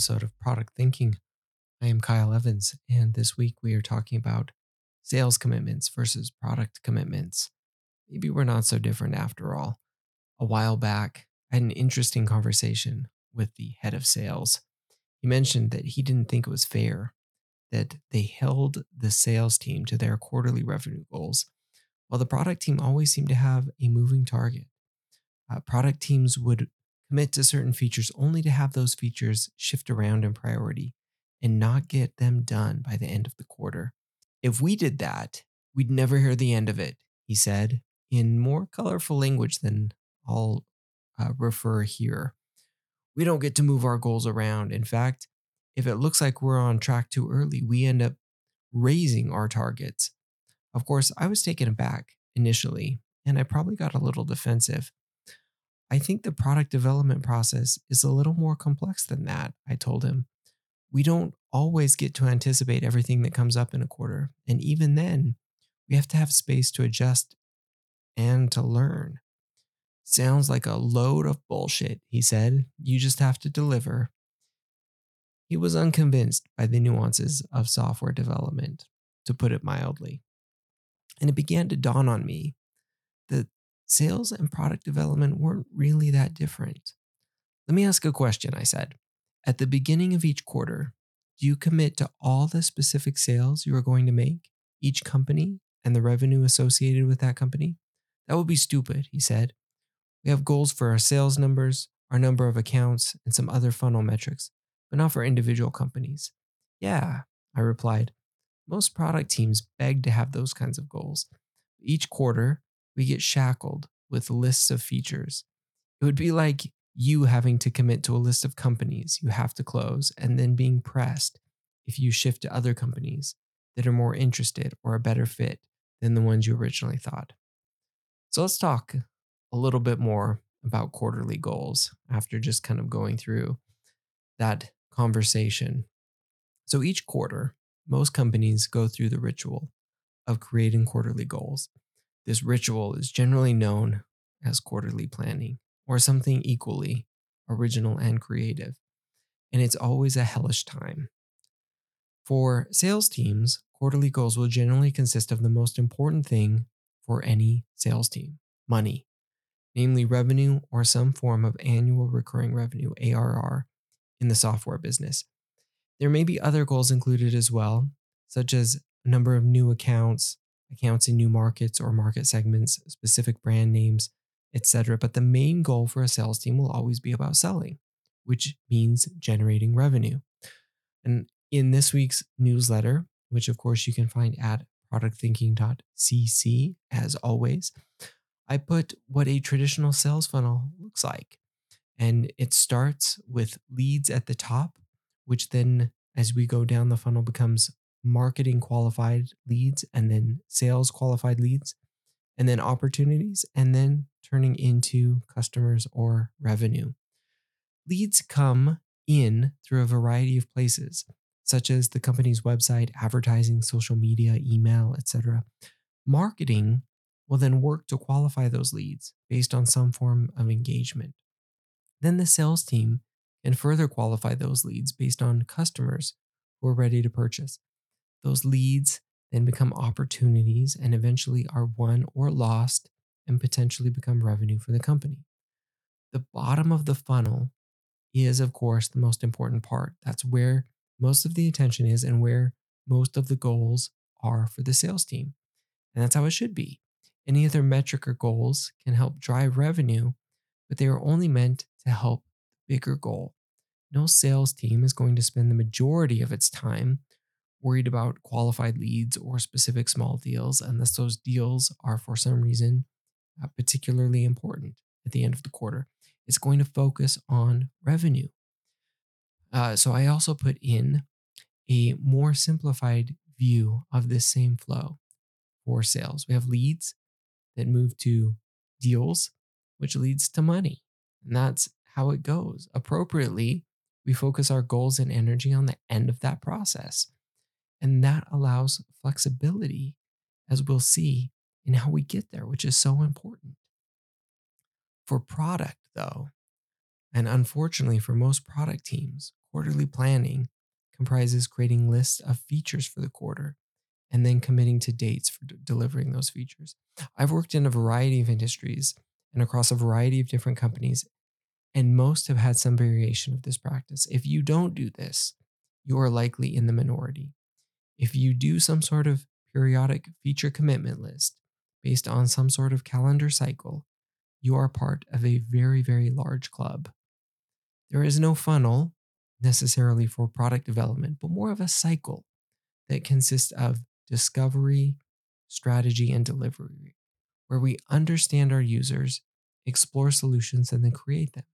episode of Product Thinking. I am Kyle Evans, and this week we are talking about sales commitments versus product commitments. Maybe we're not so different after all. A while back, I had an interesting conversation with the head of sales. He mentioned that he didn't think it was fair that they held the sales team to their quarterly revenue goals, while the product team always seemed to have a moving target. Uh, product teams would commit to certain features only to have those features shift around in priority and not get them done by the end of the quarter. If we did that, we'd never hear the end of it, he said, in more colorful language than I'll uh, refer here. We don't get to move our goals around. In fact, if it looks like we're on track too early, we end up raising our targets. Of course, I was taken aback initially, and I probably got a little defensive. I think the product development process is a little more complex than that, I told him. We don't always get to anticipate everything that comes up in a quarter. And even then, we have to have space to adjust and to learn. Sounds like a load of bullshit, he said. You just have to deliver. He was unconvinced by the nuances of software development, to put it mildly. And it began to dawn on me that sales and product development weren't really that different. Let me ask a question, I said. At the beginning of each quarter, do you commit to all the specific sales you are going to make, each company, and the revenue associated with that company? That would be stupid, he said. We have goals for our sales numbers, our number of accounts, and some other funnel metrics, but not for individual companies. Yeah, I replied. Most product teams beg to have those kinds of goals. Each quarter, we get shackled with lists of features. It would be like you having to commit to a list of companies you have to close and then being pressed if you shift to other companies that are more interested or a better fit than the ones you originally thought. So let's talk a little bit more about quarterly goals after just kind of going through that conversation. So each quarter, most companies go through the ritual of creating quarterly goals. This ritual is generally known as quarterly planning or something equally original and creative, and it's always a hellish time. For sales teams, quarterly goals will generally consist of the most important thing for any sales team money, namely revenue or some form of annual recurring revenue, ARR, in the software business. There may be other goals included as well, such as number of new accounts, accounts in new markets or market segments, specific brand names, etc. But the main goal for a sales team will always be about selling, which means generating revenue. And in this week's newsletter, which of course you can find at productthinking.cc as always, I put what a traditional sales funnel looks like. And it starts with leads at the top, which then, as we go down the funnel, becomes marketing qualified leads and then sales qualified leads and then opportunities and then turning into customers or revenue. Leads come in through a variety of places such as the company's website, advertising, social media, email, etc. Marketing will then work to qualify those leads based on some form of engagement. Then the sales team can further qualify those leads based on customers who are ready to purchase. Those leads then become opportunities and eventually are won or lost and potentially become revenue for the company. The bottom of the funnel is, of course, the most important part. That's where most of the attention is and where most of the goals are for the sales team. And that's how it should be. Any other metric or goals can help drive revenue, but they are only meant to help the bigger goal. No sales team is going to spend the majority of its time worried about qualified leads or specific small deals unless those deals are for some reason uh, particularly important at the end of the quarter. It's going to focus on revenue. Uh, so I also put in a more simplified view of this same flow for sales. We have leads that move to deals, which leads to money. And that's how it goes. Appropriately, we focus our goals and energy on the end of that process. And that allows flexibility, as we'll see, in how we get there, which is so important. For product, though, And unfortunately, for most product teams, quarterly planning comprises creating lists of features for the quarter and then committing to dates for d- delivering those features. I've worked in a variety of industries and across a variety of different companies, and most have had some variation of this practice. If you don't do this, you are likely in the minority. If you do some sort of periodic feature commitment list based on some sort of calendar cycle, you are part of a very, very large club. There is no funnel necessarily for product development, but more of a cycle that consists of discovery, strategy, and delivery, where we understand our users, explore solutions, and then create them.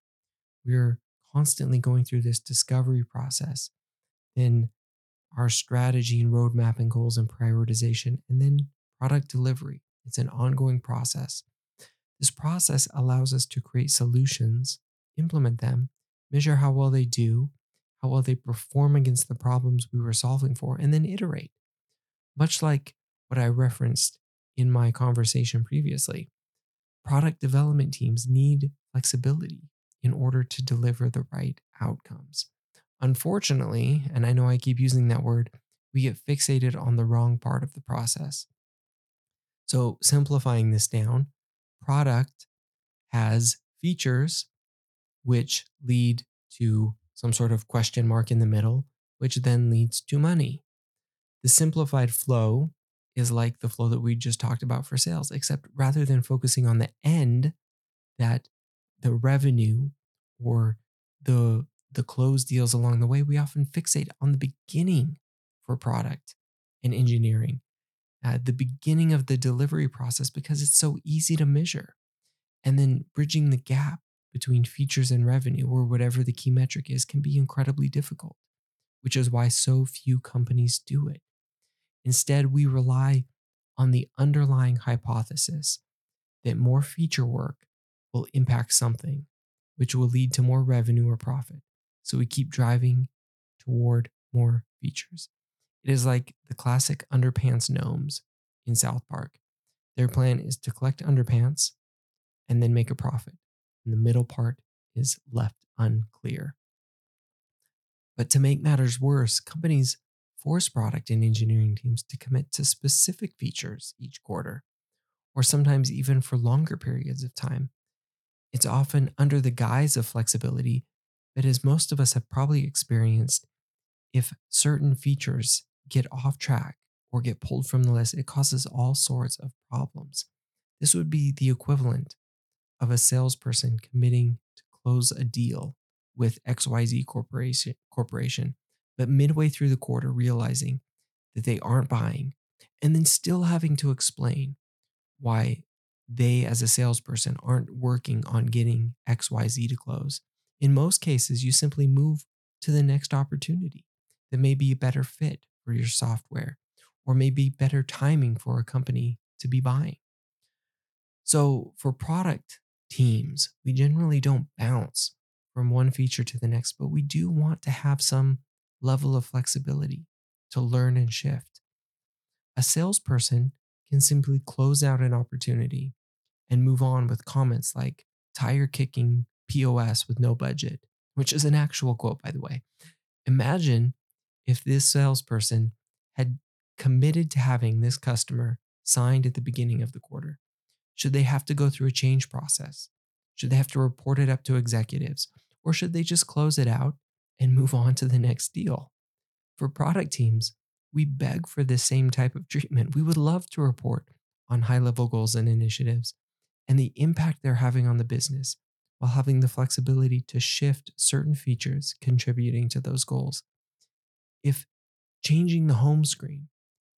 We're constantly going through this discovery process, then our strategy and roadmap and goals and prioritization, and then product delivery. It's an ongoing process. This process allows us to create solutions, implement them, measure how well they do, how well they perform against the problems we were solving for, and then iterate. Much like what I referenced in my conversation previously, product development teams need flexibility in order to deliver the right outcomes. Unfortunately, and I know I keep using that word, we get fixated on the wrong part of the process. So, simplifying this down, product has features which lead to some sort of question mark in the middle, which then leads to money. The simplified flow is like the flow that we just talked about for sales, except rather than focusing on the end, that the revenue or the the closed deals along the way, we often fixate on the beginning for product and engineering, at the beginning of the delivery process because it's so easy to measure. And then bridging the gap between features and revenue, or whatever the key metric is, can be incredibly difficult, which is why so few companies do it. Instead, we rely on the underlying hypothesis that more feature work will impact something, which will lead to more revenue or profit. So we keep driving toward more features. It is like the classic underpants gnomes in South Park. Their plan is to collect underpants and then make a profit and the middle part is left unclear. But to make matters worse, companies force product and engineering teams to commit to specific features each quarter, or sometimes even for longer periods of time. It's often under the guise of flexibility, but as most of us have probably experienced, if certain features get off track or get pulled from the list, it causes all sorts of problems. This would be the equivalent of a salesperson committing to close a deal with XYZ corporation, corporation, but midway through the quarter realizing that they aren't buying and then still having to explain why they as a salesperson aren't working on getting XYZ to close. In most cases, you simply move to the next opportunity that may be a better fit for your software or maybe better timing for a company to be buying. So, for product teams, we generally don't bounce from one feature to the next, but we do want to have some level of flexibility to learn and shift. A salesperson can simply close out an opportunity and move on with comments like tire kicking POS with no budget, which is an actual quote, by the way. Imagine if this salesperson had committed to having this customer signed at the beginning of the quarter should they have to go through a change process? Should they have to report it up to executives? Or should they just close it out and move on to the next deal? For product teams, we beg for this same type of treatment. We would love to report on high level goals and initiatives and the impact they're having on the business while having the flexibility to shift certain features contributing to those goals. If changing the home screen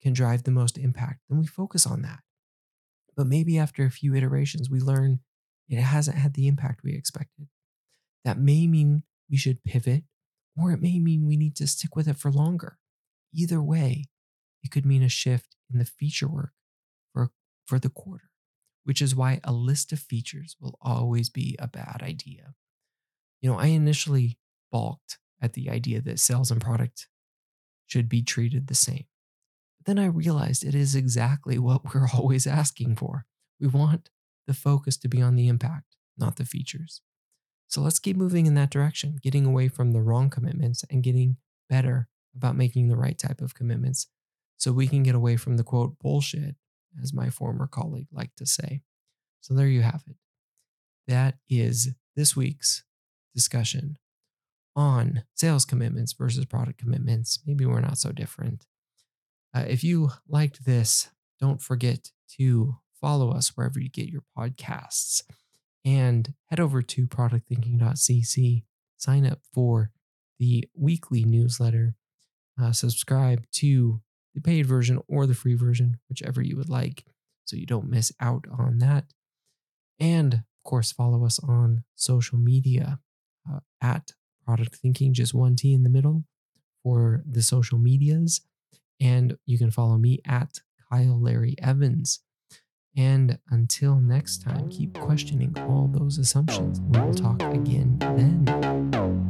can drive the most impact, then we focus on that. But maybe after a few iterations, we learn it hasn't had the impact we expected. That may mean we should pivot, or it may mean we need to stick with it for longer. Either way, it could mean a shift in the feature work for, for the quarter, which is why a list of features will always be a bad idea. You know, I initially balked at the idea that sales and product should be treated the same But then I realized it is exactly what we're always asking for. We want the focus to be on the impact, not the features. So let's keep moving in that direction, getting away from the wrong commitments and getting better about making the right type of commitments so we can get away from the quote bullshit, as my former colleague liked to say. So there you have it. That is this week's discussion on sales commitments versus product commitments. Maybe we're not so different. Uh, if you liked this, don't forget to follow us wherever you get your podcasts and head over to productthinking.cc, sign up for the weekly newsletter, uh, subscribe to the paid version or the free version, whichever you would like, so you don't miss out on that. And of course, follow us on social media uh, at Product Thinking, just one T in the middle for the social medias. And you can follow me at Kyle Larry Evans. And until next time, keep questioning all those assumptions. We will talk again